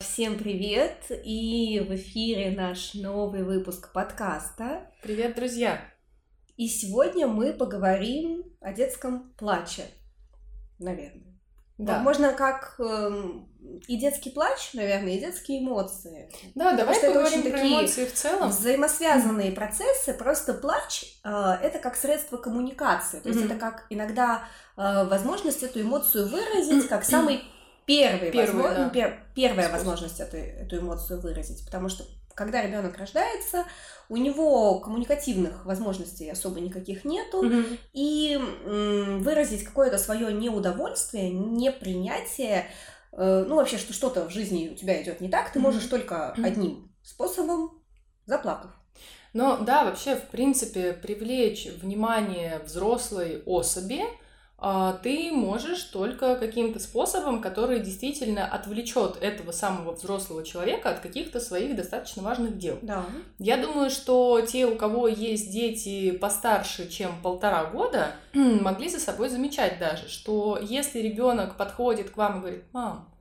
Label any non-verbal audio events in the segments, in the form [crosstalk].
Всем привет! И в эфире наш новый выпуск подкаста. Привет, друзья! И сегодня мы поговорим о детском плаче, наверное. Да. Можно как э, и детский плач, наверное, и детские эмоции. Да, давай что поговорим это очень про эмоции в целом. Взаимосвязанные процессы. Просто плач э, это как средство коммуникации. То есть mm-hmm. это как иногда э, возможность эту эмоцию выразить, как самый первый, Первый, возможно, да. пер, первая возможность эту, эту эмоцию выразить, потому что когда ребенок рождается, у него коммуникативных возможностей особо никаких нету, mm-hmm. и м, выразить какое-то свое неудовольствие, непринятие, э, ну вообще, что что-то в жизни у тебя идет не так, ты mm-hmm. можешь только mm-hmm. одним способом заплакав. Но да, вообще, в принципе, привлечь внимание взрослой особи, ты можешь только каким-то способом, который действительно отвлечет этого самого взрослого человека от каких-то своих достаточно важных дел. Да. Я думаю, что те, у кого есть дети постарше, чем полтора года, [clears throat] могли за собой замечать даже, что если ребенок подходит к вам и говорит, мам,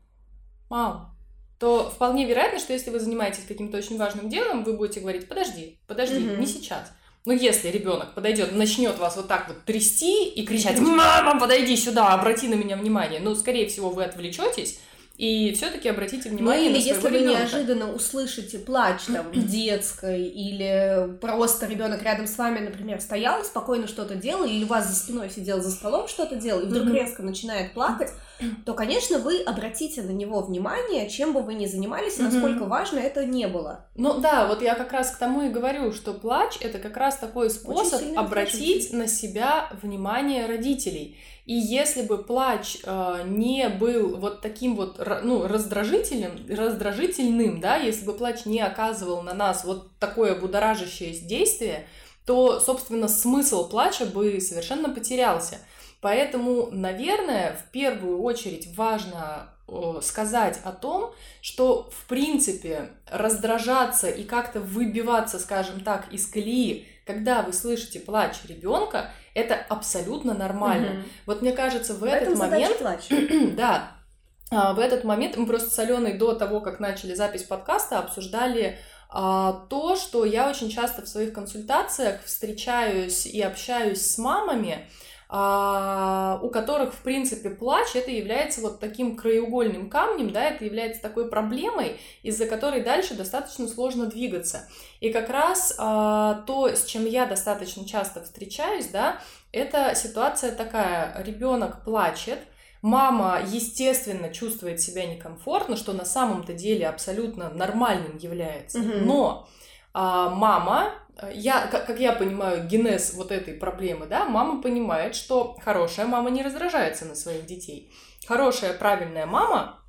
мам, то вполне вероятно, что если вы занимаетесь каким-то очень важным делом, вы будете говорить, подожди, подожди, mm-hmm. не сейчас. Ну, если ребенок подойдет, начнет вас вот так вот трясти и кричать, мама, подойди сюда, обрати на меня внимание, ну, скорее всего, вы отвлечетесь, и все-таки обратите внимание ну, или на если вы ребенка. неожиданно услышите плач там в [clears throat] детской, или просто ребенок рядом с вами, например, стоял, спокойно что-то делал, или у вас за спиной сидел за столом, что-то делал, и вдруг резко начинает плакать, то, конечно, вы обратите на него внимание, чем бы вы ни занимались, насколько важно это не было. Ну да, вот я как раз к тому и говорю, что плач это как раз такой способ обратить на себя внимание родителей. И если бы плач э, не был вот таким вот ну, раздражительным, раздражительным, да, если бы плач не оказывал на нас вот такое будоражащее действие, то, собственно, смысл плача бы совершенно потерялся. Поэтому, наверное, в первую очередь важно сказать о том, что, в принципе, раздражаться и как-то выбиваться, скажем так, из колеи, когда вы слышите плач ребенка, это абсолютно нормально. Угу. Вот мне кажется, в, в этот момент... плач. [clears throat] да, а, в этот момент мы просто с Аленой до того, как начали запись подкаста, обсуждали а, то, что я очень часто в своих консультациях встречаюсь и общаюсь с мамами, у которых, в принципе, плач это является вот таким краеугольным камнем, да, это является такой проблемой, из-за которой дальше достаточно сложно двигаться. И как раз а, то, с чем я достаточно часто встречаюсь, да, это ситуация такая, ребенок плачет, Мама, естественно, чувствует себя некомфортно, что на самом-то деле абсолютно нормальным является. Mm-hmm. Но а, мама я, как, как я понимаю, генез вот этой проблемы, да, мама понимает, что хорошая мама не раздражается на своих детей. Хорошая, правильная мама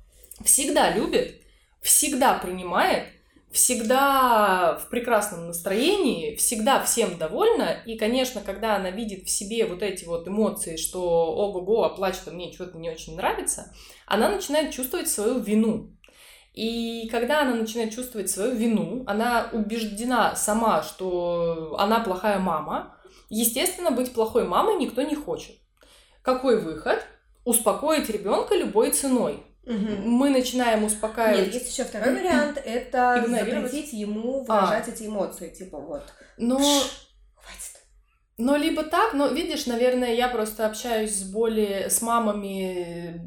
всегда любит, всегда принимает, всегда в прекрасном настроении, всегда всем довольна. И, конечно, когда она видит в себе вот эти вот эмоции, что ого-го, а плачет, мне что-то не очень нравится, она начинает чувствовать свою вину. И когда она начинает чувствовать свою вину, она убеждена сама, что она плохая мама. Естественно, быть плохой мамой никто не хочет. Какой выход? Успокоить ребенка любой ценой. Угу. Мы начинаем успокаивать. Нет, есть еще второй вариант, это запретить ему выражать а. эти эмоции, типа вот. Но хватит. Но либо так, но видишь, наверное, я просто общаюсь с более с мамами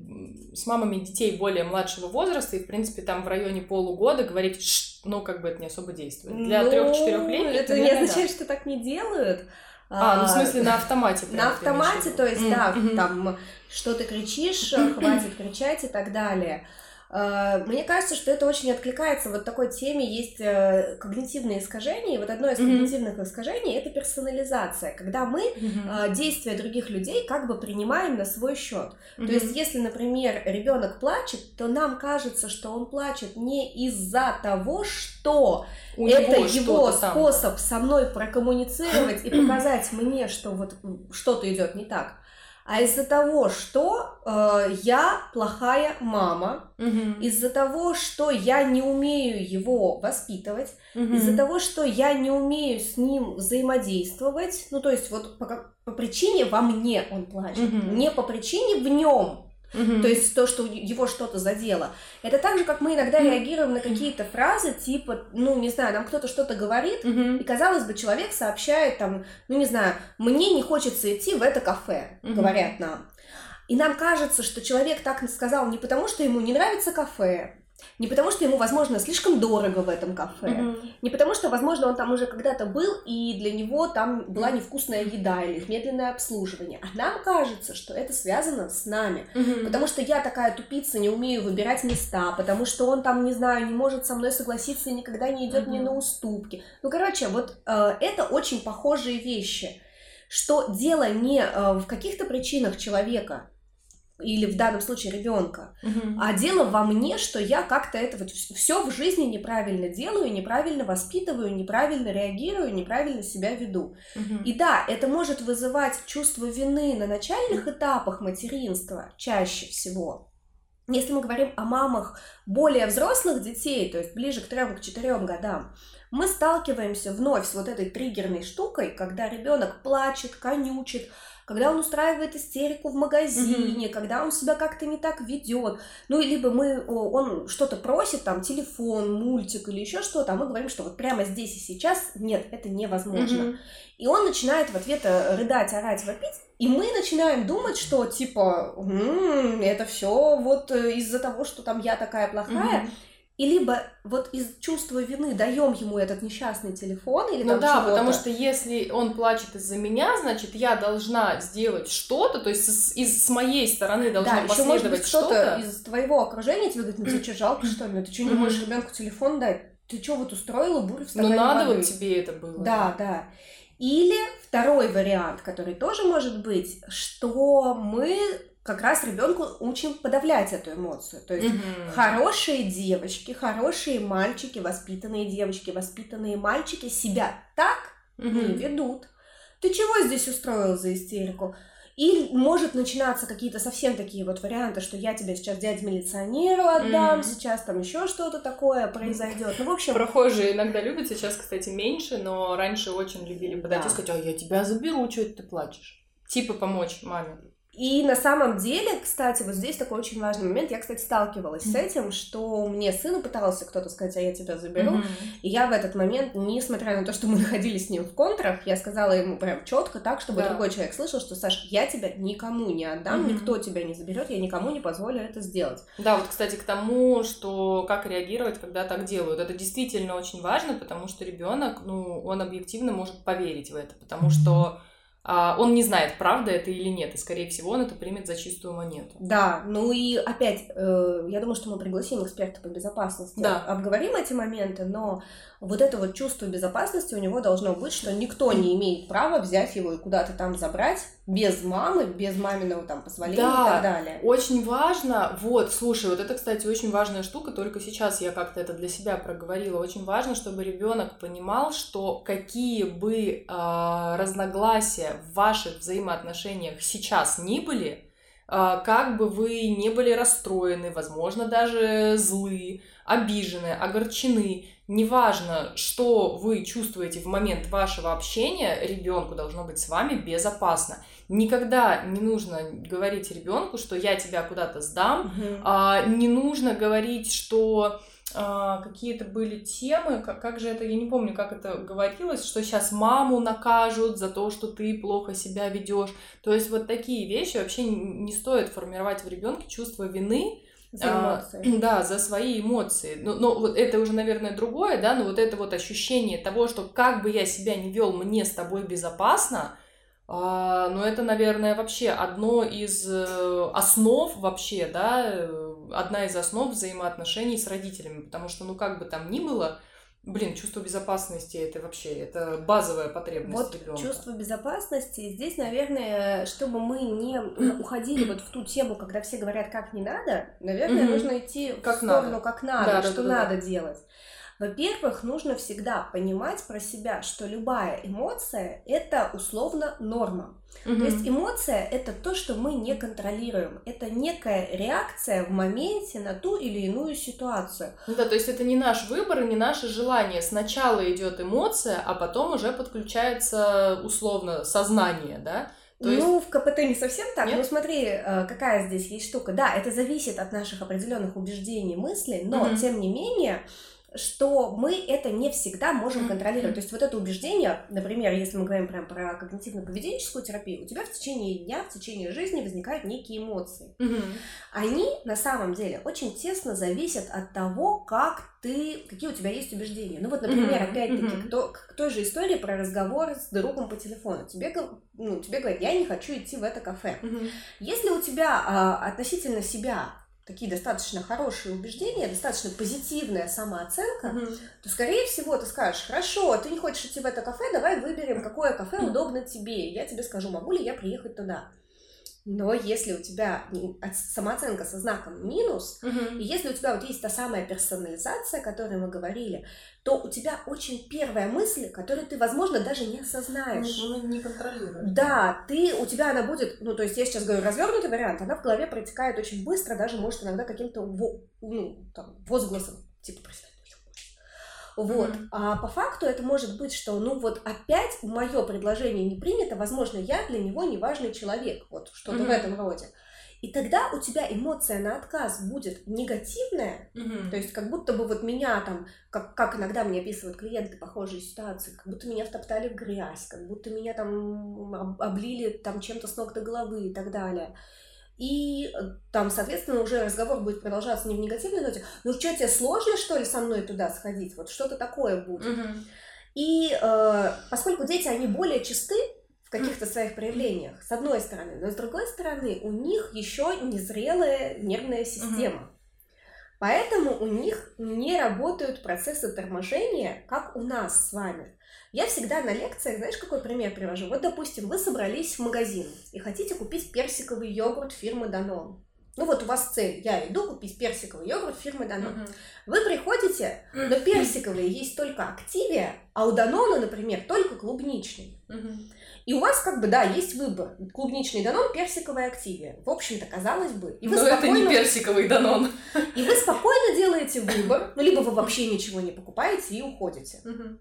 с мамами детей более младшего возраста, и, в принципе, там в районе полугода говорить, ну, как бы это не особо действует. Для ну, трех-четырехлетних. Это не означает, да. что так не делают. А, ну в смысле на автомате. На автомате, то есть, да, там, что ты кричишь, хватит кричать и так далее. Э, мне кажется, что это очень откликается вот такой теме. Есть э, когнитивные искажения. И вот одно из mm-hmm. когнитивных искажений это персонализация, когда мы mm-hmm. действия других людей как бы принимаем на свой счет. Mm-hmm. То есть, если, например, ребенок плачет, то нам кажется, что он плачет не из-за того, что У это его способ там. со мной прокоммуницировать и [clears throat] показать мне, что вот что-то идет не так а из-за того, что э, я плохая мама, угу. из-за того, что я не умею его воспитывать, угу. из-за того, что я не умею с ним взаимодействовать, ну то есть вот по, по причине во мне он плачет, угу. не по причине в нем. То есть то, что его что-то задело. Это так же, как мы иногда реагируем на какие-то фразы, типа, ну, не знаю, нам кто-то что-то говорит, и, казалось бы, человек сообщает там, ну, не знаю, мне не хочется идти в это кафе, говорят нам. И нам кажется, что человек так сказал не потому, что ему не нравится кафе, не потому, что ему, возможно, слишком дорого в этом кафе. Mm-hmm. Не потому, что, возможно, он там уже когда-то был, и для него там была невкусная еда или медленное обслуживание. А нам кажется, что это связано с нами. Mm-hmm. Потому что я такая тупица, не умею выбирать места, потому что он там, не знаю, не может со мной согласиться и никогда не идет mm-hmm. мне на уступки. Ну, короче, вот э, это очень похожие вещи. Что дело не э, в каких-то причинах человека, или в данном случае ребенка, угу. а дело во мне, что я как-то это вот все в жизни неправильно делаю, неправильно воспитываю, неправильно реагирую, неправильно себя веду. Угу. И да, это может вызывать чувство вины на начальных этапах материнства чаще всего. Если мы говорим о мамах более взрослых детей, то есть ближе к трем, к четырем годам, мы сталкиваемся вновь с вот этой триггерной штукой, когда ребенок плачет, конючит, когда он устраивает истерику в магазине, mm-hmm. когда он себя как-то не так ведет. Ну, либо мы, он что-то просит, там, телефон, мультик или еще что-то, а мы говорим, что вот прямо здесь и сейчас нет, это невозможно. Mm-hmm. И он начинает в ответ э, рыдать, орать, вопить, и мы начинаем думать, что типа, м-м, это все вот э, из-за того, что там я такая плохая. Mm-hmm. И либо вот из чувства вины даем ему этот несчастный телефон или ну там да, чего-то. потому что если он плачет из-за меня, значит я должна сделать что-то, то есть с, из с моей стороны должна да, последовать еще может быть что-то из твоего окружения тебе говорит, ну тебе что жалко что ли, ну ты что не можешь ребенку телефон дать? Ты что вот устроила бурю в Ну надо воды? вот тебе это было. Да, да. Или второй вариант, который тоже может быть, что мы как раз ребенку учим подавлять эту эмоцию. То есть mm-hmm. хорошие девочки, хорошие мальчики, воспитанные девочки, воспитанные мальчики себя так mm-hmm. не ведут. Ты чего здесь устроил за истерику? И может начинаться какие-то совсем такие вот варианты, что я тебя сейчас дядь милиционеру отдам, mm. сейчас там еще что-то такое произойдет. Ну, в общем... Прохожие иногда любят, сейчас, кстати, меньше, но раньше очень любили подойти да. и сказать, а я тебя заберу, что это ты плачешь? Типа помочь маме. И на самом деле, кстати, вот здесь такой очень важный момент. Я, кстати, сталкивалась mm-hmm. с этим, что мне сыну пытался кто-то сказать, а я тебя заберу. Mm-hmm. И я в этот момент, несмотря на то, что мы [laughs] находились с ним в контрах, я сказала ему прям четко так, чтобы да. другой человек слышал, что Саш, я тебя никому не отдам, mm-hmm. никто тебя не заберет, я никому не позволю это сделать. Да, вот, кстати, к тому, что как реагировать, когда так делают, это действительно очень важно, потому что ребенок, ну, он объективно может поверить в это, потому что он не знает, правда это или нет, и, скорее всего, он это примет за чистую монету. Да, ну и опять, э, я думаю, что мы пригласим эксперта по безопасности, да. обговорим эти моменты, но вот это вот чувство безопасности у него должно быть, что никто не имеет права взять его и куда-то там забрать без мамы, без маминого там позволения да, и так далее. очень важно, вот, слушай, вот это, кстати, очень важная штука, только сейчас я как-то это для себя проговорила, очень важно, чтобы ребенок понимал, что какие бы э, разногласия в ваших взаимоотношениях сейчас ни были, а, как бы вы не были расстроены, возможно, даже злы, обижены, огорчены, неважно, что вы чувствуете в момент вашего общения, ребенку должно быть с вами безопасно. Никогда не нужно говорить ребенку, что я тебя куда-то сдам, mm-hmm. не нужно говорить, что какие-то были темы, как, как же это, я не помню, как это говорилось, что сейчас маму накажут за то, что ты плохо себя ведешь. То есть вот такие вещи вообще не стоит формировать в ребенке чувство вины, за эмоции. А, [clears throat] да, за свои эмоции. Но, но вот это уже, наверное, другое, да, но вот это вот ощущение того, что как бы я себя не вел, мне с тобой безопасно, а, ну это, наверное, вообще одно из э, основ вообще, да, э, одна из основ взаимоотношений с родителями, потому что, ну как бы там ни было, Блин, чувство безопасности это вообще это базовая потребность вот ребенка. Чувство безопасности здесь, наверное, чтобы мы не уходили вот в ту тему, когда все говорят, как не надо, наверное, нужно идти как в сторону, надо. как надо, да, что да, надо да. делать. Во-первых, нужно всегда понимать про себя, что любая эмоция это условно норма. Угу. То есть эмоция это то, что мы не контролируем. Это некая реакция в моменте на ту или иную ситуацию. Ну да, то есть это не наш выбор и не наше желание. Сначала идет эмоция, а потом уже подключается условно сознание, да? То ну, есть... в КПТ не совсем так. Нет? Ну, смотри, э, какая здесь есть штука. Да, это зависит от наших определенных убеждений, мыслей, но, mm-hmm. тем не менее, что мы это не всегда можем контролировать. То есть вот это убеждение, например, если мы говорим прям про когнитивно-поведенческую терапию, у тебя в течение дня, в течение жизни возникают некие эмоции. Mm-hmm. Они на самом деле очень тесно зависят от того, как ты, какие у тебя есть убеждения. Ну вот, например, mm-hmm. опять-таки, mm-hmm. к, к той же истории про разговор с другом по телефону. Тебе, ну, тебе говорят, я не хочу идти в это кафе. Mm-hmm. Если у тебя а, относительно себя такие достаточно хорошие убеждения, достаточно позитивная самооценка, mm-hmm. то, скорее всего, ты скажешь, хорошо, ты не хочешь идти в это кафе, давай выберем, какое кафе mm-hmm. удобно тебе. Я тебе скажу, могу ли я приехать туда. Но если у тебя самооценка со знаком минус, угу. и если у тебя вот есть та самая персонализация, о которой мы говорили, то у тебя очень первая мысль, которую ты, возможно, даже не осознаешь. Ну, не контролируешь. Да, ты, у тебя она будет, ну, то есть я сейчас говорю развернутый вариант, она в голове протекает очень быстро, даже может иногда каким-то, ну, там, возгласом, типа, представь вот. Mm-hmm. А по факту это может быть, что, ну вот опять мое предложение не принято, возможно, я для него неважный человек, вот что-то mm-hmm. в этом роде. И тогда у тебя эмоция на отказ будет негативная, mm-hmm. то есть как будто бы вот меня там, как, как иногда мне описывают клиенты похожие ситуации, как будто меня втоптали в грязь, как будто меня там облили там чем-то с ног до головы и так далее. И э, там, соответственно, уже разговор будет продолжаться не в негативной ноте. Ну что, тебе сложно, что ли, со мной туда сходить? Вот что-то такое будет. Угу. И э, поскольку дети, они более чисты в каких-то своих проявлениях, с одной стороны, но с другой стороны, у них еще незрелая нервная система. Угу. Поэтому у них не работают процессы торможения, как у нас с вами. Я всегда на лекциях, знаешь, какой пример привожу? Вот, допустим, вы собрались в магазин и хотите купить персиковый йогурт фирмы Danone. Ну вот у вас цель, я иду купить персиковый йогурт фирмы Danone. Uh-huh. Вы приходите, но персиковый есть только активия, а у Danone, например, только клубничный. Uh-huh. И у вас как бы, да, есть выбор. Клубничный данон, персиковая активия. В общем-то, казалось бы. И вы Но спокойно... это не персиковый данон. И вы спокойно делаете выбор, ну, либо вы вообще ничего не покупаете и уходите. Uh-huh.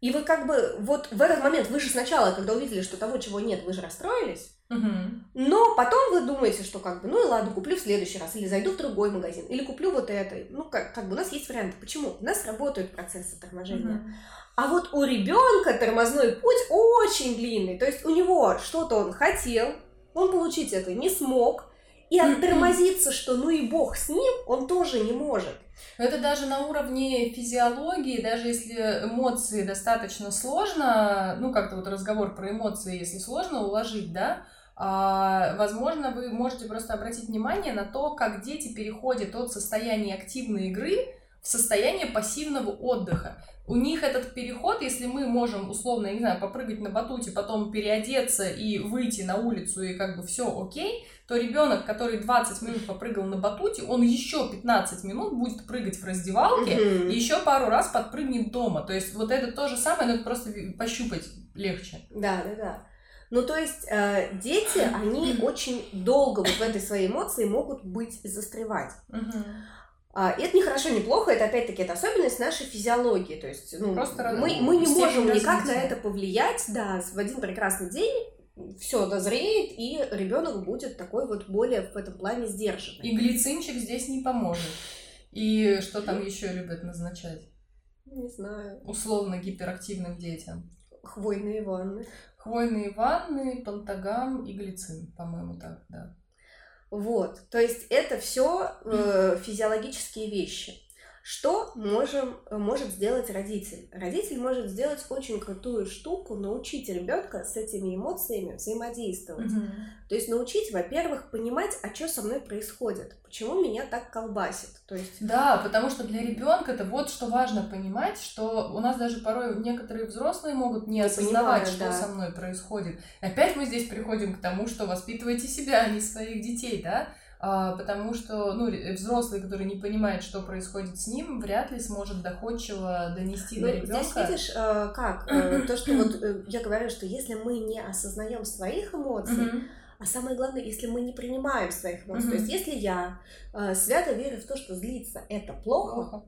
И вы как бы, вот в этот момент, вы же сначала, когда увидели, что того, чего нет, вы же расстроились. Угу. Но потом вы думаете, что как бы, ну и ладно, куплю в следующий раз, или зайду в другой магазин, или куплю вот это. Ну, как, как бы у нас есть варианты. Почему? У нас работают процессы торможения. Угу. А вот у ребенка тормозной путь очень длинный. То есть у него что-то он хотел, он получить это не смог, и оттормозиться, что ну и бог с ним, он тоже не может. Но это даже на уровне физиологии, даже если эмоции достаточно сложно, ну как-то вот разговор про эмоции, если сложно уложить, да, а, возможно, вы можете просто обратить внимание на то, как дети переходят от состояния активной игры в состояние пассивного отдыха. У них этот переход, если мы можем, условно, я не знаю, попрыгать на батуте, потом переодеться и выйти на улицу, и как бы все окей, то ребенок, который 20 минут попрыгал на батуте, он еще 15 минут будет прыгать в раздевалке и еще пару раз подпрыгнет дома. То есть вот это то же самое, но это просто пощупать легче. Да, да, да. Ну, то есть э, дети, они [clears throat] очень долго вот в этой своей эмоции могут быть застревать. А, и это не хорошо, не плохо, это опять-таки это особенность нашей физиологии. То есть ну, Просто мы, мы не можем развития. никак на это повлиять, да, в один прекрасный день все дозреет, и ребенок будет такой вот более в этом плане сдержанный. И глицинчик здесь не поможет. И что там еще любят назначать? Не знаю. Условно гиперактивным детям. Хвойные ванны. Хвойные ванны, пантагам и глицин, по-моему, так, да. Вот, то есть это все э, физиологические вещи. Что можем, может сделать родитель? Родитель может сделать очень крутую штуку, научить ребенка с этими эмоциями взаимодействовать. Угу. То есть научить, во-первых, понимать, а что со мной происходит, почему меня так колбасит. То есть... Да, потому что для ребенка это вот что важно понимать, что у нас даже порой некоторые взрослые могут не, не осознавать, понимаю, что да. со мной происходит. Опять мы здесь приходим к тому, что воспитывайте себя, а не своих детей, да? А, потому что ну, взрослый, который не понимает, что происходит с ним, вряд ли сможет доходчиво донести ну, до ребенка. Здесь видишь, э, как э, то, что вот э, я говорю, что если мы не осознаем своих эмоций, а самое главное, если мы не принимаем своих эмоций, то есть если я свято верю в то, что злиться это плохо, плохо,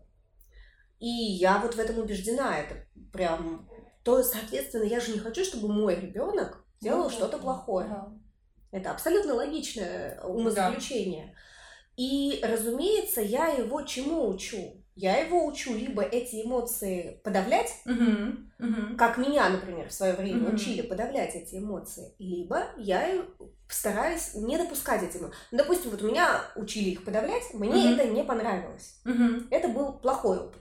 и я вот в этом убеждена, это прям, то, соответственно, я же не хочу, чтобы мой ребенок делал ну, что-то плохое. Это абсолютно логичное умозаключение. Да. И, разумеется, я его чему учу? Я его учу либо эти эмоции подавлять, uh-huh, uh-huh. как меня, например, в свое время uh-huh. учили подавлять эти эмоции, либо я стараюсь не допускать эти эмоции. Ну, допустим, вот меня учили их подавлять, мне uh-huh. это не понравилось. Uh-huh. Это был плохой опыт.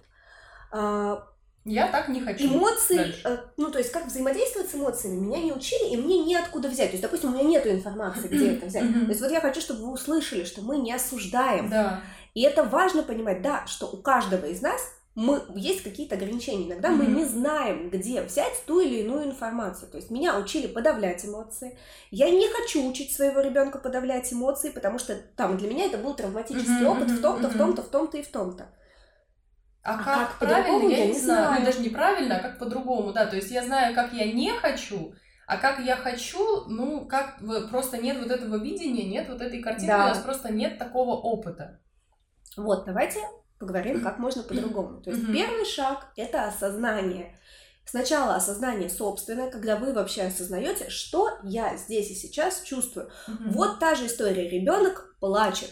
Я так не хочу. Эмоции, дальше. Э, ну то есть как взаимодействовать с эмоциями, меня не учили, и мне неоткуда взять. То есть, допустим, у меня нет информации, где это взять. То есть вот я хочу, чтобы вы услышали, что мы не осуждаем. Да. И это важно понимать, да, что у каждого из нас мы, есть какие-то ограничения. Иногда mm-hmm. мы не знаем, где взять ту или иную информацию. То есть меня учили подавлять эмоции. Я не хочу учить своего ребенка подавлять эмоции, потому что там для меня это был травматический mm-hmm. опыт в том-то, в том-то, в том-то и в том-то. А, а как, как правильно, я, я не знаю. знаю. Ну, даже неправильно, а как по-другому, да. То есть я знаю, как я не хочу, а как я хочу, ну, как просто нет вот этого видения, нет вот этой картины, да. у нас просто нет такого опыта. Вот, давайте поговорим, как можно по-другому. То есть первый шаг — это осознание. Сначала осознание собственное, когда вы вообще осознаете, что я здесь и сейчас чувствую. Вот та же история. Ребенок плачет.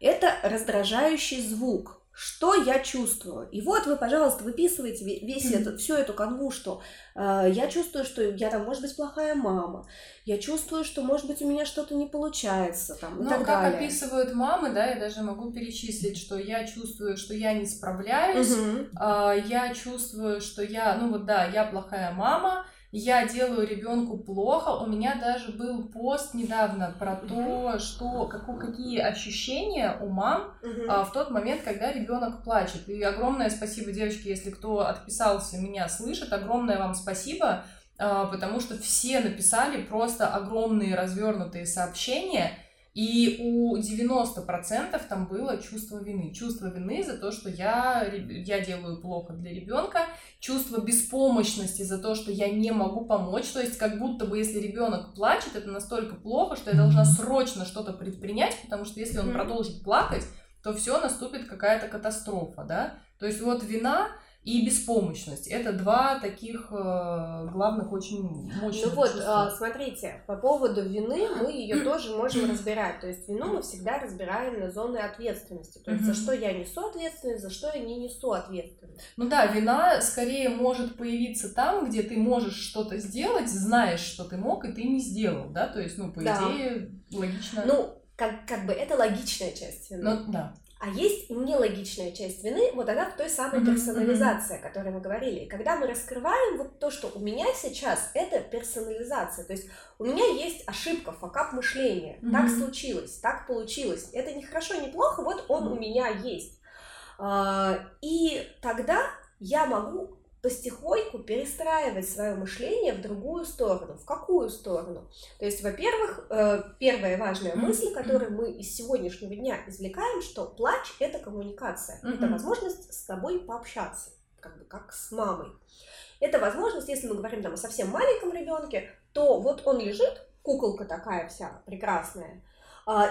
Это раздражающий звук что я чувствую. И вот вы, пожалуйста, выписываете весь этот, всю эту канву, что э, я чувствую, что я там, может быть, плохая мама, я чувствую, что, может быть, у меня что-то не получается, там, и ну, так как далее. описывают мамы, да, я даже могу перечислить, что я чувствую, что я не справляюсь, угу. э, я чувствую, что я, ну вот да, я плохая мама, я делаю ребенку плохо. У меня даже был пост недавно про то, что как, какие ощущения у мам а, в тот момент, когда ребенок плачет. И огромное спасибо, девочки, если кто отписался, меня слышит, огромное вам спасибо, а, потому что все написали просто огромные развернутые сообщения. И у 90% там было чувство вины. Чувство вины за то, что я, я делаю плохо для ребенка, чувство беспомощности за то, что я не могу помочь. То есть как будто бы если ребенок плачет, это настолько плохо, что я должна срочно что-то предпринять, потому что если он продолжит плакать, то все наступит какая-то катастрофа, да. То есть вот вина и беспомощность. Это два таких э, главных очень мощных Ну вот, чувства. смотрите, по поводу вины мы ее тоже можем разбирать. То есть вину мы всегда разбираем на зоны ответственности. То есть за что я несу ответственность, за что я не несу ответственность. Ну да, вина скорее может появиться там, где ты можешь что-то сделать, знаешь, что ты мог, и ты не сделал, да? То есть, ну, по да. идее, логично. Ну, как, как бы это логичная часть вины. Ну, да. А есть нелогичная часть вины, вот она в той самой персонализации, о которой мы говорили. И когда мы раскрываем вот то, что у меня сейчас, это персонализация. То есть у меня есть ошибка, факап мышления. Mm-hmm. Так случилось, так получилось. Это не хорошо, не плохо, вот он mm-hmm. у меня есть. А, и тогда я могу потихоньку перестраивать свое мышление в другую сторону. В какую сторону? То есть, во-первых, э, первая важная мысль, которую мы из сегодняшнего дня извлекаем, что плач — это коммуникация, это возможность с тобой пообщаться, как бы как с мамой. Это возможность, если мы говорим там о совсем маленьком ребенке, то вот он лежит, куколка такая вся прекрасная,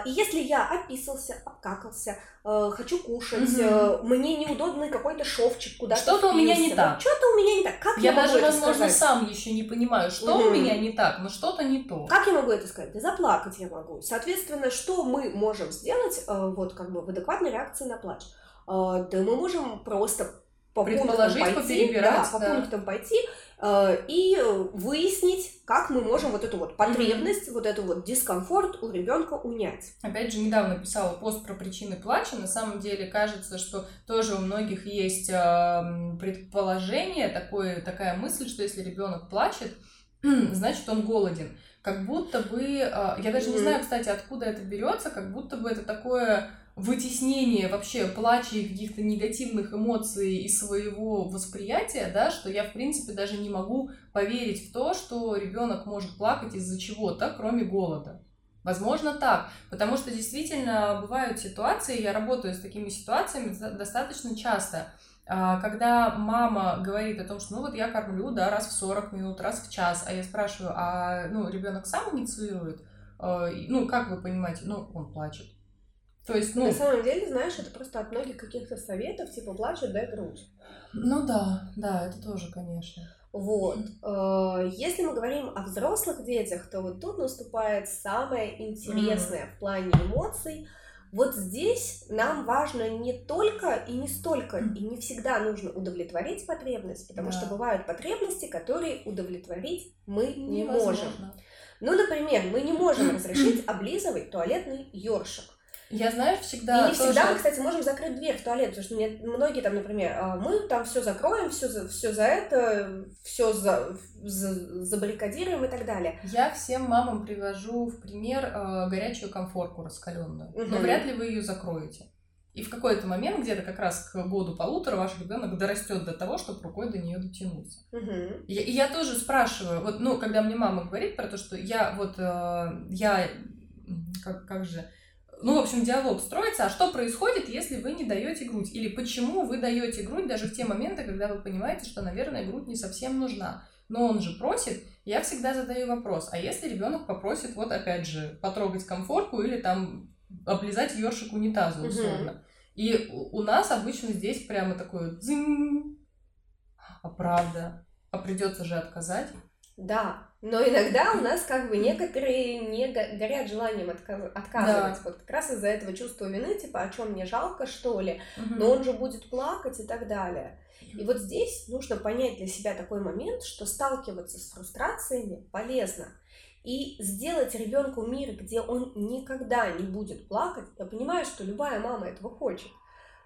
и если я описался, обкакался, э, хочу кушать, угу. мне неудобный какой-то шовчик куда-то Что-то у меня не так. Что-то у меня не так. Как я, я даже, возможно, сказать? сам еще не понимаю, что угу. у меня не так, но что-то не то. Как я могу это сказать? Да заплакать я могу. Соответственно, что мы можем сделать э, вот как бы в адекватной реакции на плач? Да мы можем просто по пунктам пойти, да, по да. пунктам пойти Э, и выяснить, как мы можем вот эту вот потребность, mm-hmm. вот эту вот дискомфорт у ребенка унять. Опять же, недавно писала пост про причины плача. На самом деле кажется, что тоже у многих есть эм, предположение, такое, такая мысль, что если ребенок плачет, [clears throat] значит он голоден. Как будто бы, э, я даже mm-hmm. не знаю, кстати, откуда это берется, как будто бы это такое вытеснение вообще плача и каких-то негативных эмоций из своего восприятия, да, что я, в принципе, даже не могу поверить в то, что ребенок может плакать из-за чего-то, кроме голода. Возможно, так, потому что действительно бывают ситуации, я работаю с такими ситуациями достаточно часто, а, когда мама говорит о том, что ну вот я кормлю, да, раз в 40 минут, раз в час, а я спрашиваю, а ну ребенок сам инициирует, а, ну как вы понимаете, ну он плачет, то есть, ну... На самом деле, знаешь, это просто от многих каких-то советов, типа плачет, дай грудь. Ну да, да, это тоже, конечно. Вот. Э, если мы говорим о взрослых детях, то вот тут наступает самое интересное mm. в плане эмоций. Вот здесь нам важно не только и не столько, и не всегда нужно удовлетворить потребность, потому да. что бывают потребности, которые удовлетворить мы не можем. Ну, например, мы не можем [clears throat] разрешить облизывать туалетный ёршик. Я, знаешь, всегда. И не тоже... всегда мы, кстати, можем закрыть дверь в туалет, потому что мне, многие там, например, «А, мы там все закроем, все за, все за это, все за, за, забаррикадируем и так далее. Я всем мамам привожу в пример э, горячую комфорку раскаленную. Угу. Но вряд ли вы ее закроете. И в какой-то момент, где-то как раз к году полутора, ваш ребенок дорастет до того, чтобы рукой до нее дотянуться. Угу. И, и я тоже спрашиваю, вот, ну, когда мне мама говорит про то, что я вот, э, я, как, как же, ну, в общем, диалог строится, а что происходит, если вы не даете грудь? Или почему вы даете грудь даже в те моменты, когда вы понимаете, что, наверное, грудь не совсем нужна? Но он же просит, я всегда задаю вопрос, а если ребенок попросит, вот опять же, потрогать комфорку или там облизать ёршик унитаза условно. Угу. И у нас обычно здесь прямо такое дзынь, а правда, а придется же отказать. Да, но иногда у нас как бы некоторые не горят желанием отказ- отказывать. Да. Вот как раз из-за этого чувства вины, типа, о чем мне жалко, что ли, угу. но он же будет плакать и так далее. И вот здесь нужно понять для себя такой момент, что сталкиваться с фрустрациями полезно. И сделать ребенку мир, где он никогда не будет плакать. Я понимаю, что любая мама этого хочет.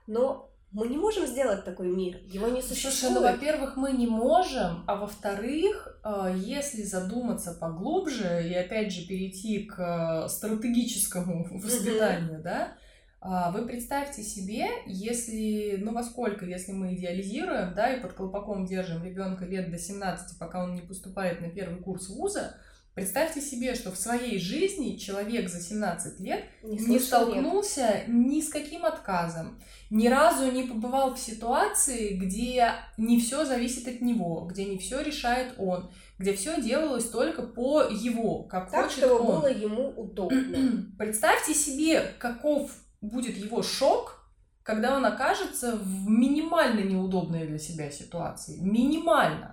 Но мы не можем сделать такой мир, его не существует. Слушай, ну, во-первых, мы не можем, а во-вторых, э, если задуматься поглубже и опять же перейти к э, стратегическому воспитанию, да, а, вы представьте себе, если, ну во сколько, если мы идеализируем, да, и под колпаком держим ребенка лет до 17, пока он не поступает на первый курс вуза, Представьте себе, что в своей жизни человек за 17 лет не, не столкнулся нет. ни с каким отказом, ни разу не побывал в ситуации, где не все зависит от него, где не все решает он, где все делалось только по его, как так, хочет чтобы он. было ему удобно. [clears throat] Представьте себе, каков будет его шок, когда он окажется в минимально неудобной для себя ситуации. Минимально.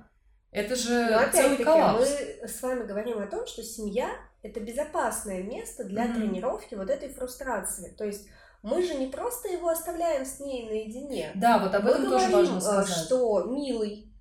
Это же Но целый коллапс. мы с вами говорим о том, что семья — это безопасное место для mm-hmm. тренировки вот этой фрустрации. То есть мы же не просто его оставляем с ней наедине. Да, вот об этом мы тоже говорим, важно э, сказать. что милый,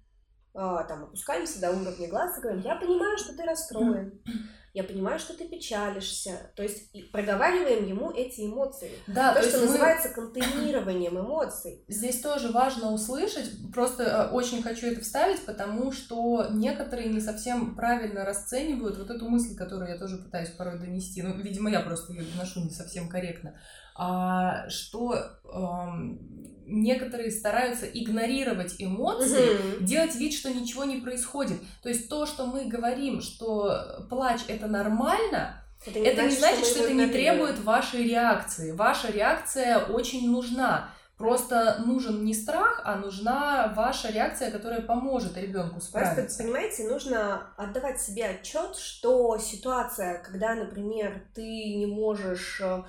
а, там опускаемся до уровня глаз и говорим, я понимаю, что ты расстроен. Mm-hmm [clears throat] я понимаю, что ты печалишься. То есть проговариваем ему эти эмоции. Да, то, то что мы... называется контейнированием эмоций. Здесь тоже важно услышать, просто э, очень хочу это вставить, потому что некоторые не совсем правильно расценивают вот эту мысль, которую я тоже пытаюсь порой донести. Ну, видимо, я просто ее доношу не совсем корректно. А, что эм, некоторые стараются игнорировать эмоции, угу. делать вид, что ничего не происходит. То есть то, что мы говорим, что плач это нормально, это не, это значит, не значит, что, что это не требует вашей реакции. Ваша реакция очень нужна. Просто нужен не страх, а нужна ваша реакция, которая поможет ребенку справиться. Просто, понимаете, нужно отдавать себе отчет, что ситуация, когда, например, ты не можешь э,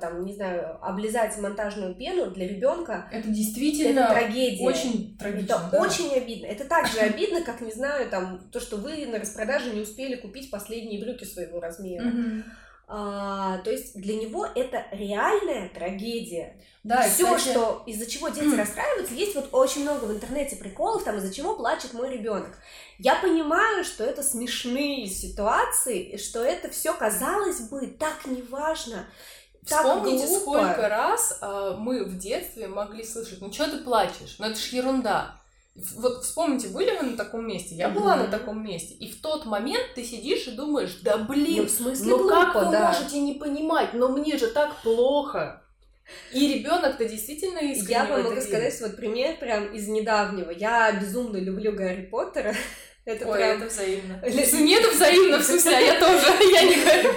там, не знаю, облизать монтажную пену для ребенка. Это действительно это трагедия. очень трагично. Это да. очень обидно. Это так же [laughs] обидно, как, не знаю, там, то, что вы на распродаже не успели купить последние брюки своего размера. А, то есть для него это реальная трагедия. Да, Все, кстати... что из-за чего дети [clears throat] расстраиваются, есть вот очень много в интернете приколов, там из-за чего плачет мой ребенок. Я понимаю, что это смешные ситуации, что это все казалось бы так неважно. Вспомните, глупо. сколько раз э, мы в детстве могли слышать, ну что ты плачешь, ну это ж ерунда. Вот вспомните, были вы на таком месте? Я была mm-hmm. на таком месте. И в тот момент ты сидишь и думаешь, да блин, ну, в смысле ну глупо, как вы да. можете не понимать, но мне же так плохо. И ребенок-то действительно искренне Я вам могу сказать вот пример прям из недавнего. Я безумно люблю Гарри Поттера. [laughs] Это Ой, прям... это взаимно. Нет, взаимно, в смысле, а я тоже, [laughs] я не говорю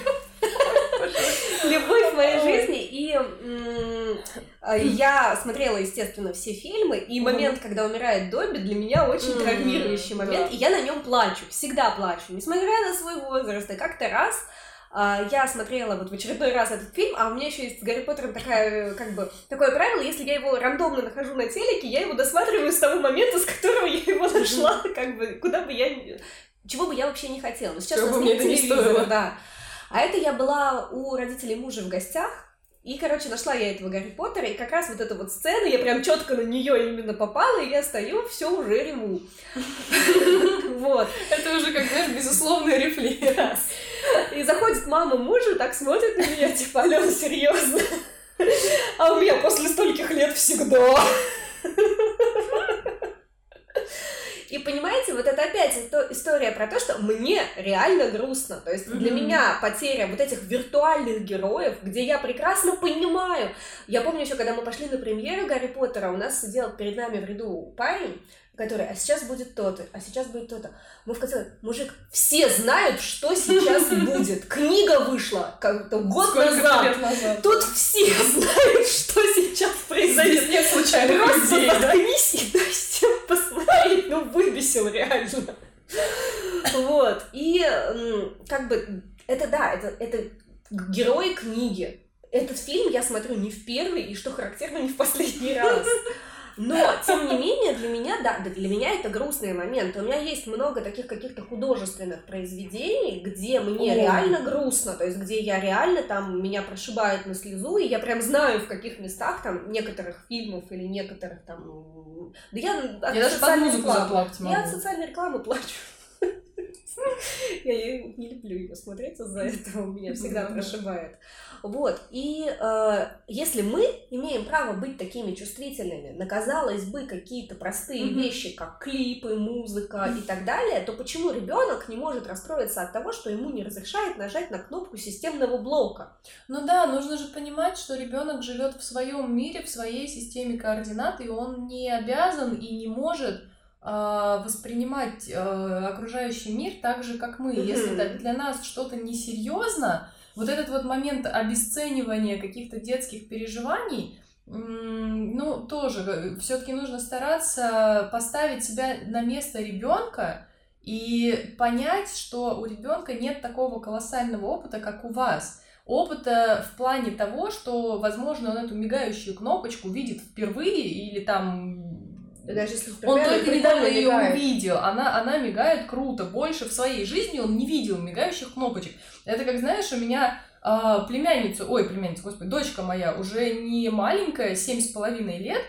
любовь в моей жизни. И а, я смотрела, естественно, все фильмы, и момент, когда умирает Добби, для меня очень травмирующий момент, и я на нем плачу, всегда плачу, несмотря на свой возраст. И как-то раз а, я смотрела вот в очередной раз этот фильм, а у меня еще есть с Гарри Поттером такая, как бы, такое правило, если я его рандомно нахожу на телеке, я его досматриваю с того момента, с которого я его нашла, как бы, куда бы я... Чего бы я вообще не хотела. Но сейчас Чего у нас нет не телевизора, стоило. да. А это я была у родителей мужа в гостях, и, короче, нашла я этого Гарри Поттера, и как раз вот эта вот сцена, я прям четко на нее именно попала, и я стою, все уже реву. [laughs] Вот. Это уже, как знаешь, безусловный рефлекс. [laughs] И заходит мама мужа, так смотрит на меня, типа, Алена, серьезно? А у меня после стольких лет всегда. [laughs] [laughs] И понимаете, вот это опять история про то, что мне реально грустно. То есть для меня потеря вот этих виртуальных героев, где я прекрасно понимаю. Я помню еще, когда мы пошли на премьеру Гарри Поттера, у нас сидел перед нами в ряду парень, который, а сейчас будет то-то, а сейчас будет то-то. Мы в конце, мужик, все знают, что сейчас [laughs] будет. Книга вышла как-то год назад. назад? Тут все [laughs] знают, что сейчас произойдет. Здесь нет случайных Просто людей, да? заткнись и дай всем посмотреть. Ну, выбесил реально. Вот. И как бы это да, это, это герои книги. Этот фильм я смотрю не в первый и, что характерно, не в последний раз. Но, тем не менее, для меня, да, для меня это грустный момент. У меня есть много таких каких-то художественных произведений, где мне О. реально грустно, то есть где я реально там, меня прошибает на слезу, и я прям знаю, в каких местах там некоторых фильмов или некоторых там... Да я от Я даже под музыку заплакать Я от могу. социальной рекламы плачу. [laughs] Я её не люблю ее смотреть из-за этого, меня всегда Да, да. прошибает. Вот, и э, если мы имеем право быть такими чувствительными на, казалось бы, какие-то простые Мгм. вещи, как клипы, музыка и так далее, то почему ребенок не может расстроиться от того, что ему не разрешает нажать на кнопку системного блока? Ну да, нужно же понимать, что ребенок живет в своем мире, в своей системе координат, и он не обязан и не может воспринимать а, окружающий мир так же, как мы. Мгм. Если для нас что-то несерьезно, вот этот вот момент обесценивания каких-то детских переживаний, ну, тоже все-таки нужно стараться поставить себя на место ребенка и понять, что у ребенка нет такого колоссального опыта, как у вас. Опыта в плане того, что, возможно, он эту мигающую кнопочку видит впервые или там Даже если он только недавно ее мигает. увидел. Она, она мигает круто. Больше в своей жизни он не видел мигающих кнопочек. Это как, знаешь, у меня а, племянница, ой, племянница, господи, дочка моя уже не маленькая, семь с половиной лет.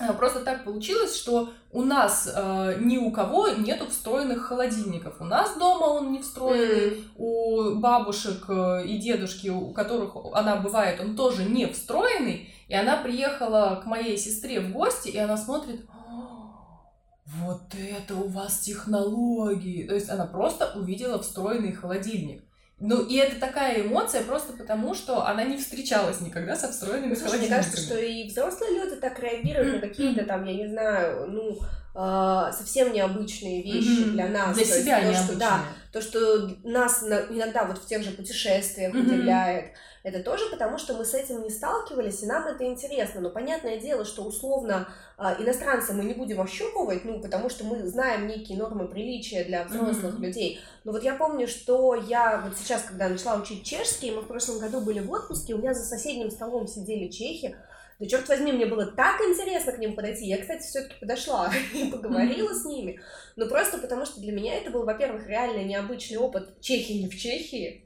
А, Просто так получилось, что у нас э, ни у кого нету встроенных холодильников. У нас дома он не встроенный, М. у бабушек э, и дедушки, у которых она бывает, он тоже не встроенный. И она приехала к моей сестре в гости, и она смотрит, «А, вот это у вас технологии. То есть она просто увидела встроенный холодильник. Ну, и это такая эмоция просто потому, что она не встречалась никогда со встроенными Ну, слушай, мне кажется, что и взрослые люди так реагируют на какие-то там, я не знаю, ну, а, совсем необычные вещи Мгм. для нас. Для То есть себя то, что, да, то, что нас на- иногда вот в тех же путешествиях Мгм. удивляет, это тоже потому, что мы с этим не сталкивались, и нам это интересно. Но понятное дело, что условно а, иностранца мы не будем ощупывать, ну, потому что мы знаем некие нормы приличия для взрослых Мгм. людей. Но вот я помню, что я вот сейчас, когда начала учить чешский, мы в прошлом году были в отпуске, у меня за соседним столом сидели чехи, да черт возьми, мне было так интересно к ним подойти. Я, кстати, все-таки подошла [laughs] и поговорила с ними. Но просто потому, что для меня это был, во-первых, реально необычный опыт Чехии не в Чехии.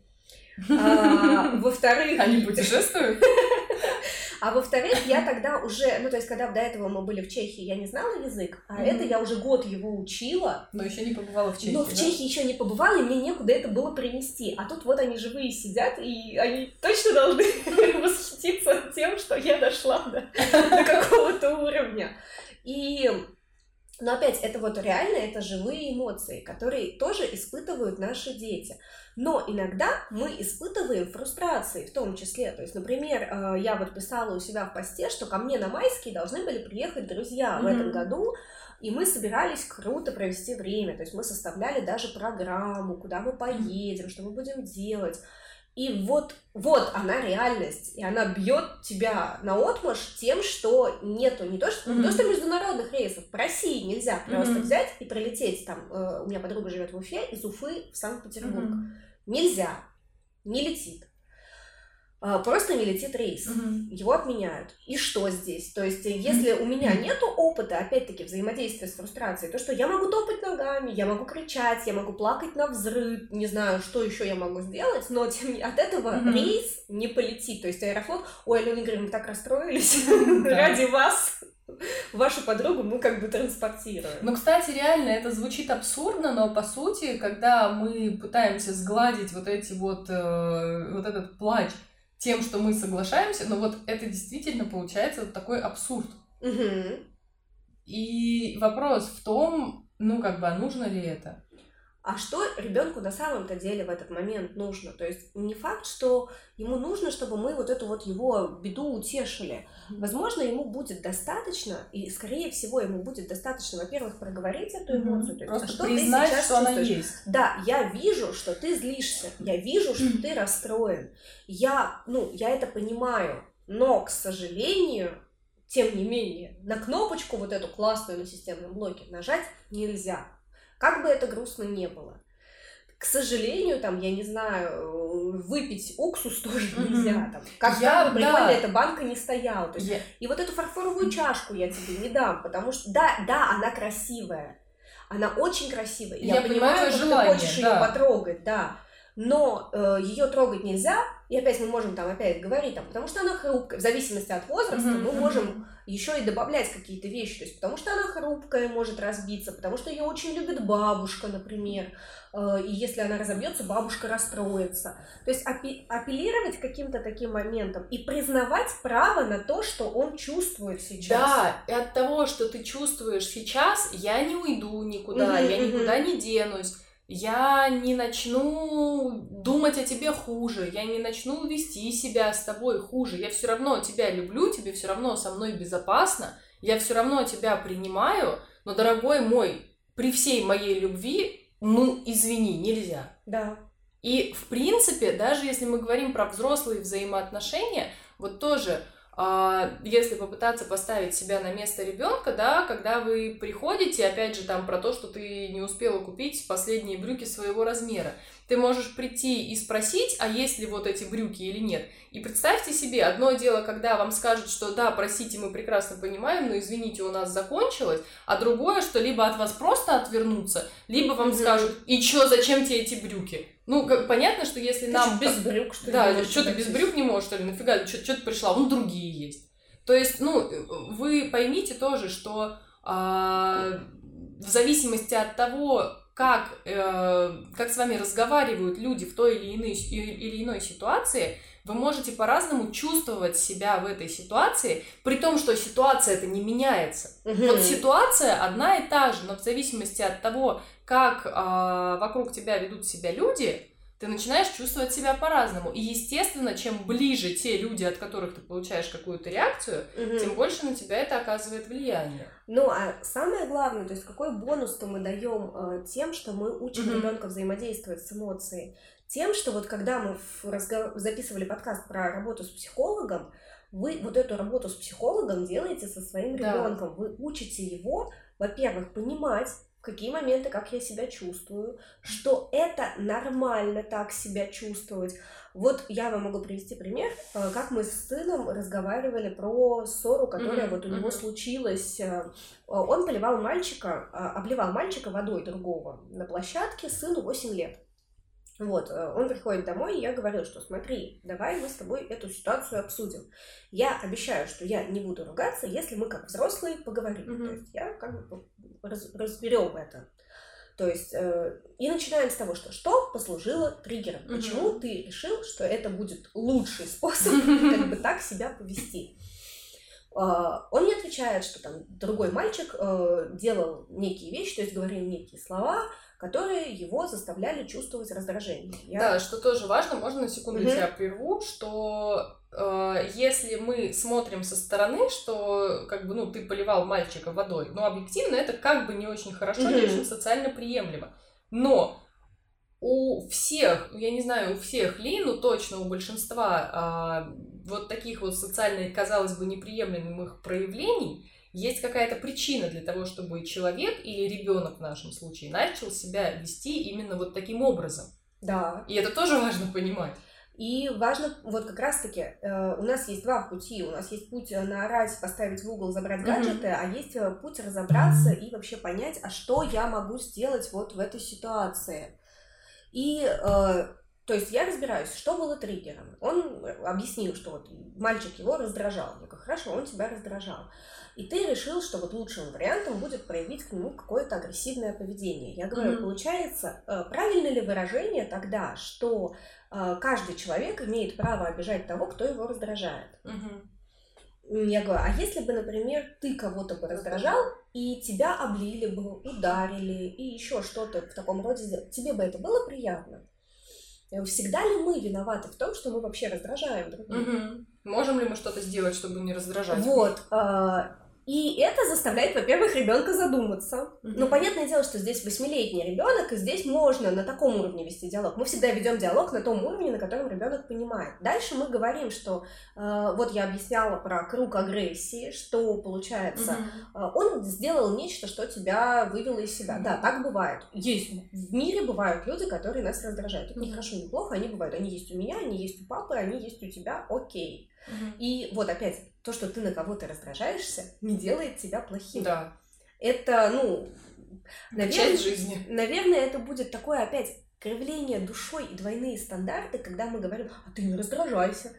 А, во-вторых, Они путешествуют? [laughs] а во-вторых, я тогда уже, ну то есть, когда до этого мы были в Чехии, я не знала язык, а Мгм. это я уже год его учила, Но еще не побывала в Чехии. но в да? Чехии еще не побывала, и мне некуда это было принести. А тут вот они живые сидят, и они точно должны [laughs] восхититься тем, что я дошла до, до какого-то уровня. И но опять, это вот реально, это живые эмоции, которые тоже испытывают наши дети. Но иногда мы испытываем фрустрации в том числе. То есть, например, э, я вот писала у себя в посте, что ко мне на майские должны были приехать друзья в Мгм. этом году, и мы собирались круто провести время. То есть мы составляли даже программу, куда мы поедем, что мы будем делать. И вот, вот она реальность, и она бьет тебя на отмашь тем, что нету не то, что, не то, что международных рейсов, в России нельзя просто Мгм. взять и прилететь там. э, у меня подруга живет в Уфе, из Уфы в Санкт-Петербург. Мгм. Нельзя. не летит. А, просто не летит рейс, угу. его отменяют. И что здесь? То есть, если у меня нет опыта, опять-таки, взаимодействия с фрустрацией, то что я могу топать ногами, я могу кричать, я могу плакать на взрыв, не знаю, что еще я могу сделать, но тем, от этого угу. рейс не полетит. То есть Аэрофлот, ой, Алена Игоревна, мы так расстроились [laughs] [laughs] ради вас. Вашу подругу мы как бы транспортируем. Ну, кстати, реально это звучит абсурдно, но по сути, когда мы пытаемся сгладить вот эти вот, э, вот этот плач тем, что мы соглашаемся, но вот это действительно получается вот такой абсурд. Угу. И вопрос в том, ну как бы, а нужно ли это? А что ребенку на самом-то деле в этот момент нужно. То есть не факт, что ему нужно, чтобы мы вот эту вот его беду утешили. Возможно, ему будет достаточно, и скорее всего ему будет достаточно, во-первых, проговорить эту эмоцию. То есть, Просто а что признать, ты сейчас что чувствуешь? она есть. Да, я вижу, что ты злишься, я вижу, что ты расстроен. Я, ну, я это понимаю, но, к сожалению, тем не менее, на кнопочку вот эту классную на системном блоке нажать нельзя. Как бы это грустно не было. К сожалению, там, я не знаю, выпить уксус [laughs] тоже нельзя. Там, как я, бы прикольно да. эта банка не стояла. То есть, я... И вот эту фарфоровую чашку я тебе не дам, потому что, да, да, она красивая. Она очень красивая. Я, я понимаю, что желание, ты хочешь да. ее потрогать, да. Но э, ее трогать нельзя, и опять мы можем там опять говорить, там, потому что она хрупкая, в зависимости от возраста, mm-hmm. мы можем еще и добавлять какие-то вещи, то есть потому что она хрупкая, может разбиться, потому что ее очень любит бабушка, например, э, и если она разобьется, бабушка расстроится. То есть апи- апеллировать каким-то таким моментам и признавать право на то, что он чувствует сейчас. Да, и от того, что ты чувствуешь сейчас, я не уйду никуда, mm-hmm, я никуда mm-hmm. не денусь я не начну думать о тебе хуже, я не начну вести себя с тобой хуже. Я все равно тебя люблю, тебе все равно со мной безопасно, я все равно тебя принимаю, но, дорогой мой, при всей моей любви, ну, извини, нельзя. Да. И, в принципе, даже если мы говорим про взрослые взаимоотношения, вот тоже если попытаться поставить себя на место ребенка, да, когда вы приходите, опять же, там про то, что ты не успела купить последние брюки своего размера, ты можешь прийти и спросить, а есть ли вот эти брюки или нет. И представьте себе, одно дело, когда вам скажут, что да, простите, мы прекрасно понимаем, но извините, у нас закончилось, а другое, что либо от вас просто отвернутся, либо вам mm-hmm. скажут, и чё, зачем тебе эти брюки? Ну, как, понятно, что если ты нам... без брюк, что ли? Да, что ты без брюк не можешь, что ли? Нафига, что ты пришла? Вон другие есть. То есть, ну, вы поймите тоже, что а, в зависимости от того, как, э, как с вами разговаривают люди в той или иной, или иной ситуации, вы можете по-разному чувствовать себя в этой ситуации, при том, что ситуация это не меняется. Угу. Вот ситуация одна и та же, но в зависимости от того, как э, вокруг тебя ведут себя люди, ты начинаешь чувствовать себя по-разному. И, естественно, чем ближе те люди, от которых ты получаешь какую-то реакцию, угу. тем больше на тебя это оказывает влияние. Ну, а самое главное, то есть какой бонус-то мы даем э, тем, что мы учим угу. ребенка взаимодействовать с эмоцией? Тем, что вот когда мы в разгов... записывали подкаст про работу с психологом, вы вот эту работу с психологом делаете со своим ребенком. Да. Вы учите его, во-первых, понимать, какие моменты, как я себя чувствую, что это нормально так себя чувствовать. Вот я вам могу привести пример, э, как мы с сыном разговаривали про ссору, которая mm-hmm. вот у него mm-hmm. случилась. Э, он поливал мальчика, обливал мальчика водой другого на площадке, сыну 8 лет. Вот, э, он приходит домой, и я говорю, что смотри, давай мы с тобой эту ситуацию обсудим. Я обещаю, что я не буду ругаться, если мы как взрослые поговорим. Mm-hmm. То есть я как бы раз, разберем это. То есть, э, и начинаем с того, что что послужило триггером. Mm-hmm. Почему ты решил, что это будет лучший способ [laughs] как бы так себя повести? Uh, он не отвечает, что там другой мальчик uh, делал некие вещи, то есть говорил некие слова, которые его заставляли чувствовать раздражение. Я... Да, что тоже важно, можно на секунду mm-hmm. тебя прерву, что э, если мы смотрим со стороны, что как бы ну ты поливал мальчика водой, ну объективно это как бы не очень хорошо, mm-hmm. не очень социально приемлемо, но у всех, я не знаю, у всех ли, но точно у большинства э, вот таких вот социально, казалось бы, неприемлемых проявлений есть какая-то причина для того, чтобы человек или ребенок в нашем случае начал себя вести именно вот таким образом. Да. И это тоже важно понимать. И важно, вот как раз-таки, э, у нас есть два пути. У нас есть путь наорать, поставить в угол, забрать гаджеты, mm-hmm. а есть э, путь разобраться и вообще понять, а что я могу сделать вот в этой ситуации. И, э, то есть я разбираюсь, что было триггером. Он объяснил, что вот мальчик его раздражал. Я говорю, хорошо, он тебя раздражал. И ты решил, что вот лучшим вариантом будет проявить к нему какое-то агрессивное поведение. Я говорю, mm-hmm. получается, э, правильно ли выражение тогда, что э, каждый человек имеет право обижать того, кто его раздражает? Mm-hmm. Я говорю, а если бы, например, ты кого-то бы раздражал, и тебя облили бы, ударили, и еще что-то в таком роде тебе бы это было приятно? Всегда ли мы виноваты в том, что мы вообще раздражаем других? Угу. Можем ли мы что-то сделать, чтобы не раздражать? Вот. А, и это заставляет, во-первых, ребенка задуматься. Mm-hmm. Ну, понятное дело, что здесь восьмилетний ребенок, и здесь можно на таком уровне вести диалог. Мы всегда ведем диалог на том уровне, на котором ребенок понимает. Дальше мы говорим, что э, вот я объясняла про круг агрессии, что получается, mm-hmm. э, он сделал нечто, что тебя вывело из себя. Mm-hmm. Да, так бывает. Есть в мире бывают люди, которые нас раздражают. Это mm-hmm. не хорошо, не плохо, они бывают. Они есть у меня, они есть у папы, они есть у тебя. Окей. Mm-hmm. И вот опять то, что ты на кого-то раздражаешься, не делает тебя плохим. Да. Это, ну, наверное, жизни. наверное, это будет такое опять кривление душой и двойные стандарты, когда мы говорим, а ты не раздражайся.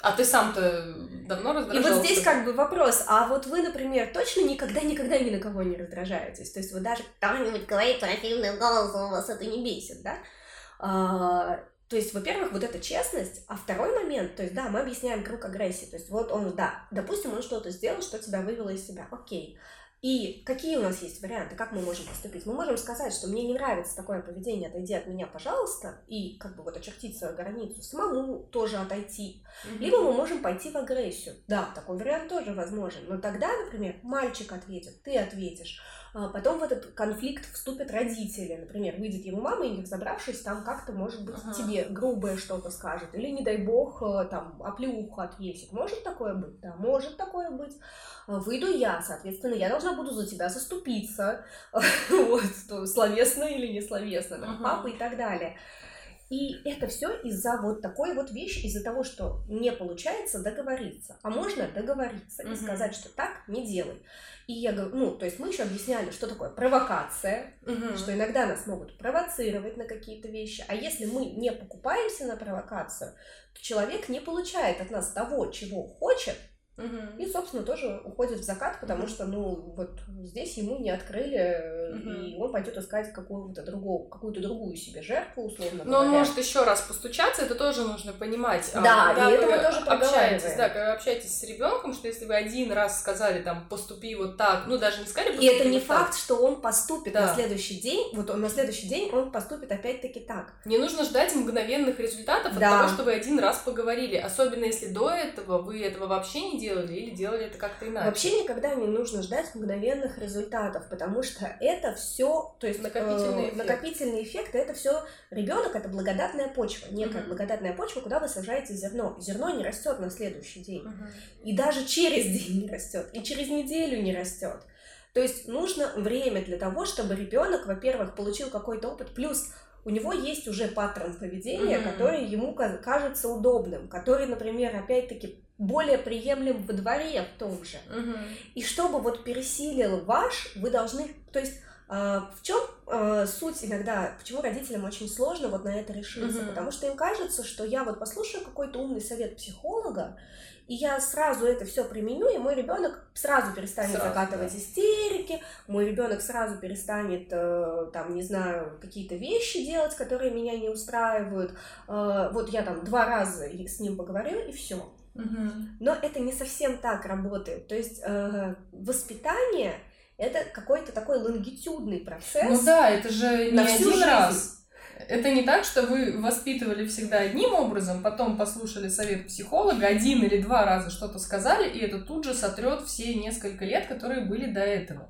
А ты сам-то давно раздражался? И вот здесь как бы вопрос, а вот вы, например, точно никогда-никогда ни на кого не раздражаетесь? То есть вы даже кто-нибудь говорит противным голосом, вас это не бесит, да? То есть, во-первых, вот эта честность, а второй момент, то есть, да, мы объясняем круг агрессии, то есть, вот он, да, допустим, он что-то сделал, что тебя вывело из себя, окей. И какие у нас есть варианты, как мы можем поступить? Мы можем сказать, что мне не нравится такое поведение, отойди от меня, пожалуйста, и как бы вот очертить свою границу, самому тоже отойти. Mm-hmm. Либо мы можем пойти в агрессию. Да, такой вариант тоже возможен. Но тогда, например, мальчик ответит, ты ответишь. А потом в этот конфликт вступят родители. Например, выйдет его мама, и не разобравшись, там как-то, может быть, ага. тебе грубое что-то скажет. Или, не дай бог, э, там, оплеуху отвесит. Может такое быть? Да, может такое быть. А, выйду я, соответственно, я должна буду за тебя заступиться. [laughs] Вот, словесно или не словесно, папа и так далее. И это все из-за вот такой вот вещи, из-за того, что не получается договориться. А можно договориться и сказать, что так не делай. И я говорю, ну, то есть мы еще объясняли, что такое провокация, угу. что иногда нас могут провоцировать на какие-то вещи. А если мы не покупаемся на провокацию, то человек не получает от нас того, чего хочет, Угу. И, собственно, тоже уходит в закат, потому угу. что, ну, вот здесь ему не открыли, угу. и он пойдет искать какую-то другую, какую-то другую себе жертву, условно Но он может еще раз постучаться, это тоже нужно понимать. А да, а, и это мы тоже общаетесь, да, когда вы общаетесь с ребенком, что если вы один раз сказали, там, поступи вот так, ну, даже не сказали, И это не вот факт, так. что он поступит да. на следующий день, вот он на следующий день он поступит опять-таки так. Не нужно ждать мгновенных результатов да. от того, что вы один раз поговорили, особенно если до этого вы этого вообще не делали или делали это как-то иначе. Вообще никогда не нужно ждать мгновенных результатов, потому что это все, то есть накопительный, э, эффект. накопительный эффект, это все ребенок, это благодатная почва, некая угу. благодатная почва, куда вы сажаете зерно. Зерно не растет на следующий день, угу. и даже через день не растет, и через неделю не растет. То есть нужно время для того, чтобы ребенок, во-первых, получил какой-то опыт, плюс у него есть уже паттерн поведения, mm-hmm. который ему кажется удобным, который, например, опять-таки более приемлем во дворе в том же. Mm-hmm. И чтобы вот пересилил ваш, вы должны, то есть э, в чем э, суть иногда, почему родителям очень сложно вот на это решиться, mm-hmm. потому что им кажется, что я вот послушаю какой-то умный совет психолога, и я сразу это все применю, и мой ребенок сразу перестанет сразу, закатывать да. истерики, мой ребенок сразу перестанет, э, там, не знаю, какие-то вещи делать, которые меня не устраивают. Э, вот я там два раза с ним поговорю, и все. Угу. Но это не совсем так работает. То есть э, воспитание это какой-то такой лонгитюдный процесс. Ну да, это же не один жизнь. раз. Это не так, что вы воспитывали всегда одним образом, потом послушали совет психолога, один или два раза что-то сказали, и это тут же сотрет все несколько лет, которые были до этого.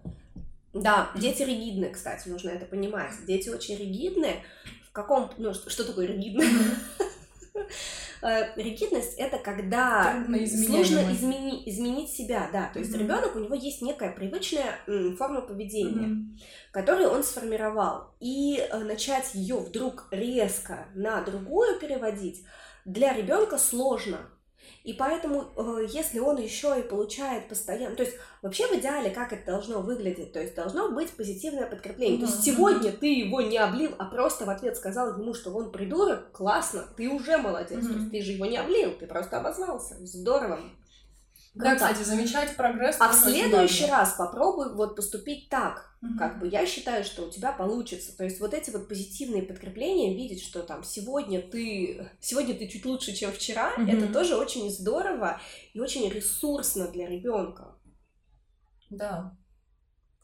Да, дети ригидны, кстати, нужно это понимать. Дети очень ригидны. В каком... Ну, что, что такое ригидно? [laughs] Э, ригидность это когда сложно измени, изменить себя, да. То есть mm-hmm. ребенок у него есть некая привычная форма поведения, mm-hmm. которую он сформировал. И э, начать ее вдруг резко на другую переводить, для ребенка сложно. И поэтому, э, если он еще и получает постоянно, то есть вообще в идеале как это должно выглядеть, то есть должно быть позитивное подкрепление. То есть сегодня ты его не облил, а просто в ответ сказал ему, что он придурок, классно, ты уже молодец. То есть ты же его не облил, ты просто обозвался. Здорово. Да, кстати, замечать прогресс. А в следующий раз попробуй вот поступить так. Угу. Как бы я считаю, что у тебя получится. То есть вот эти вот позитивные подкрепления, видеть, что там сегодня ты сегодня ты чуть лучше, чем вчера, угу. это тоже очень здорово и очень ресурсно для ребенка. Да.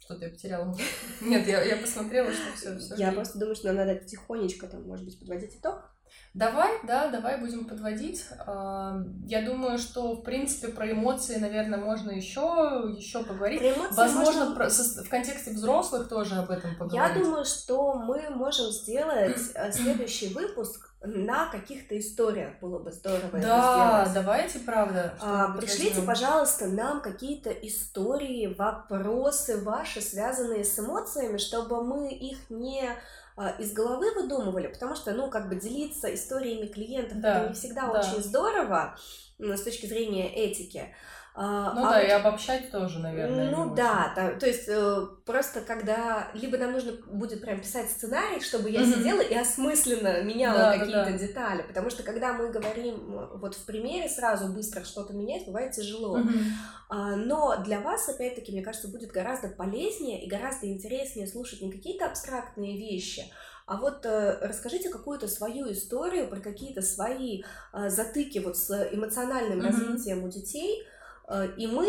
Что-то я потеряла. [laughs] Нет, я, я посмотрела, что все я просто думаю, что нам надо тихонечко там, может быть, подводить итог. Давай, да, давай будем подводить. Я думаю, что в принципе про эмоции, наверное, можно еще еще поговорить. Про эмоции Возможно, можно... про, в контексте взрослых тоже об этом поговорить. Я думаю, что мы можем сделать э, следующий выпуск на каких-то историях было бы здорово да, это давайте, правда. А, пришлите, возьмем. пожалуйста, нам какие-то истории, вопросы ваши, связанные с эмоциями, чтобы мы их не из головы выдумывали, потому что, ну, как бы делиться историями клиентов да, это не всегда да. очень здорово с точки зрения этики. А, ну а да, вот, и обобщать тоже, наверное. Ну да, там, то есть э, просто когда либо нам нужно будет прям писать сценарий, чтобы я mm-hmm. сидела и осмысленно меняла да, какие-то да, да. детали, потому что когда мы говорим вот в примере сразу быстро что-то менять, бывает тяжело. Mm-hmm. А, но для вас, опять-таки, мне кажется, будет гораздо полезнее и гораздо интереснее слушать не какие-то абстрактные вещи, а вот э, расскажите какую-то свою историю про какие-то свои э, затыки вот с эмоциональным mm-hmm. развитием у детей, Э, и мы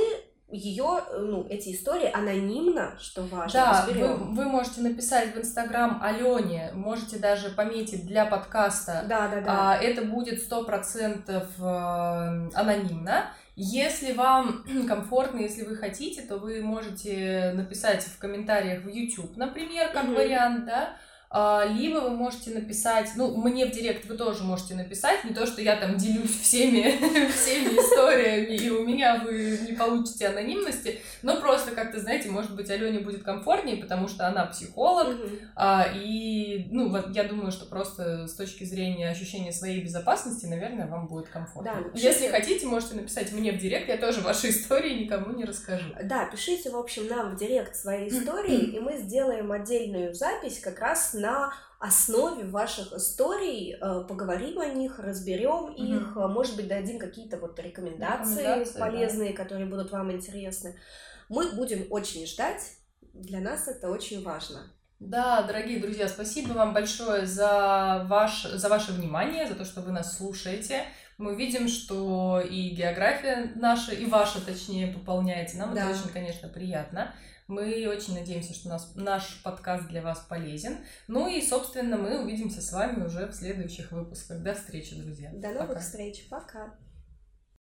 ее, э, ну, эти истории анонимно, что важно, Да, вы, вы можете написать в Инстаграм Алене, можете даже пометить для подкаста. Да, да, да. А, это будет сто процентов э, анонимно. Если вам [clears throat] комфортно, если вы хотите, то вы можете написать в комментариях в YouTube, например, как mm-hmm. вариант, да, либо вы можете написать, ну, мне в директ вы тоже можете написать, не то, что я там делюсь всеми, [laughs] всеми историями, и у меня вы не получите анонимности, но просто как-то, знаете, может быть, Алене будет комфортнее, потому что она психолог, а, и, ну, вот я думаю, что просто с точки зрения ощущения своей безопасности, наверное, вам будет комфортно. Да, Если хотите, можете написать мне в директ, я тоже ваши истории никому не расскажу. Да, пишите, в общем, нам в директ свои истории, и мы сделаем отдельную запись как раз на основе ваших историй э, поговорим о них, разберем mm-hmm. их, э, может быть, дадим какие-то вот рекомендации, рекомендации полезные, да. которые будут вам интересны. Мы будем очень ждать. Для нас это очень важно. Да, дорогие друзья, спасибо вам большое за, ваш, за ваше внимание, за то, что вы нас слушаете. Мы видим, что и география наша, и ваша, точнее, пополняется. Нам да. это очень, конечно, приятно. Мы очень надеемся, что нас, наш подкаст для вас полезен. Ну и, собственно, мы увидимся с вами уже в следующих выпусках. До встречи, друзья. До новых Пока. встреч. Пока.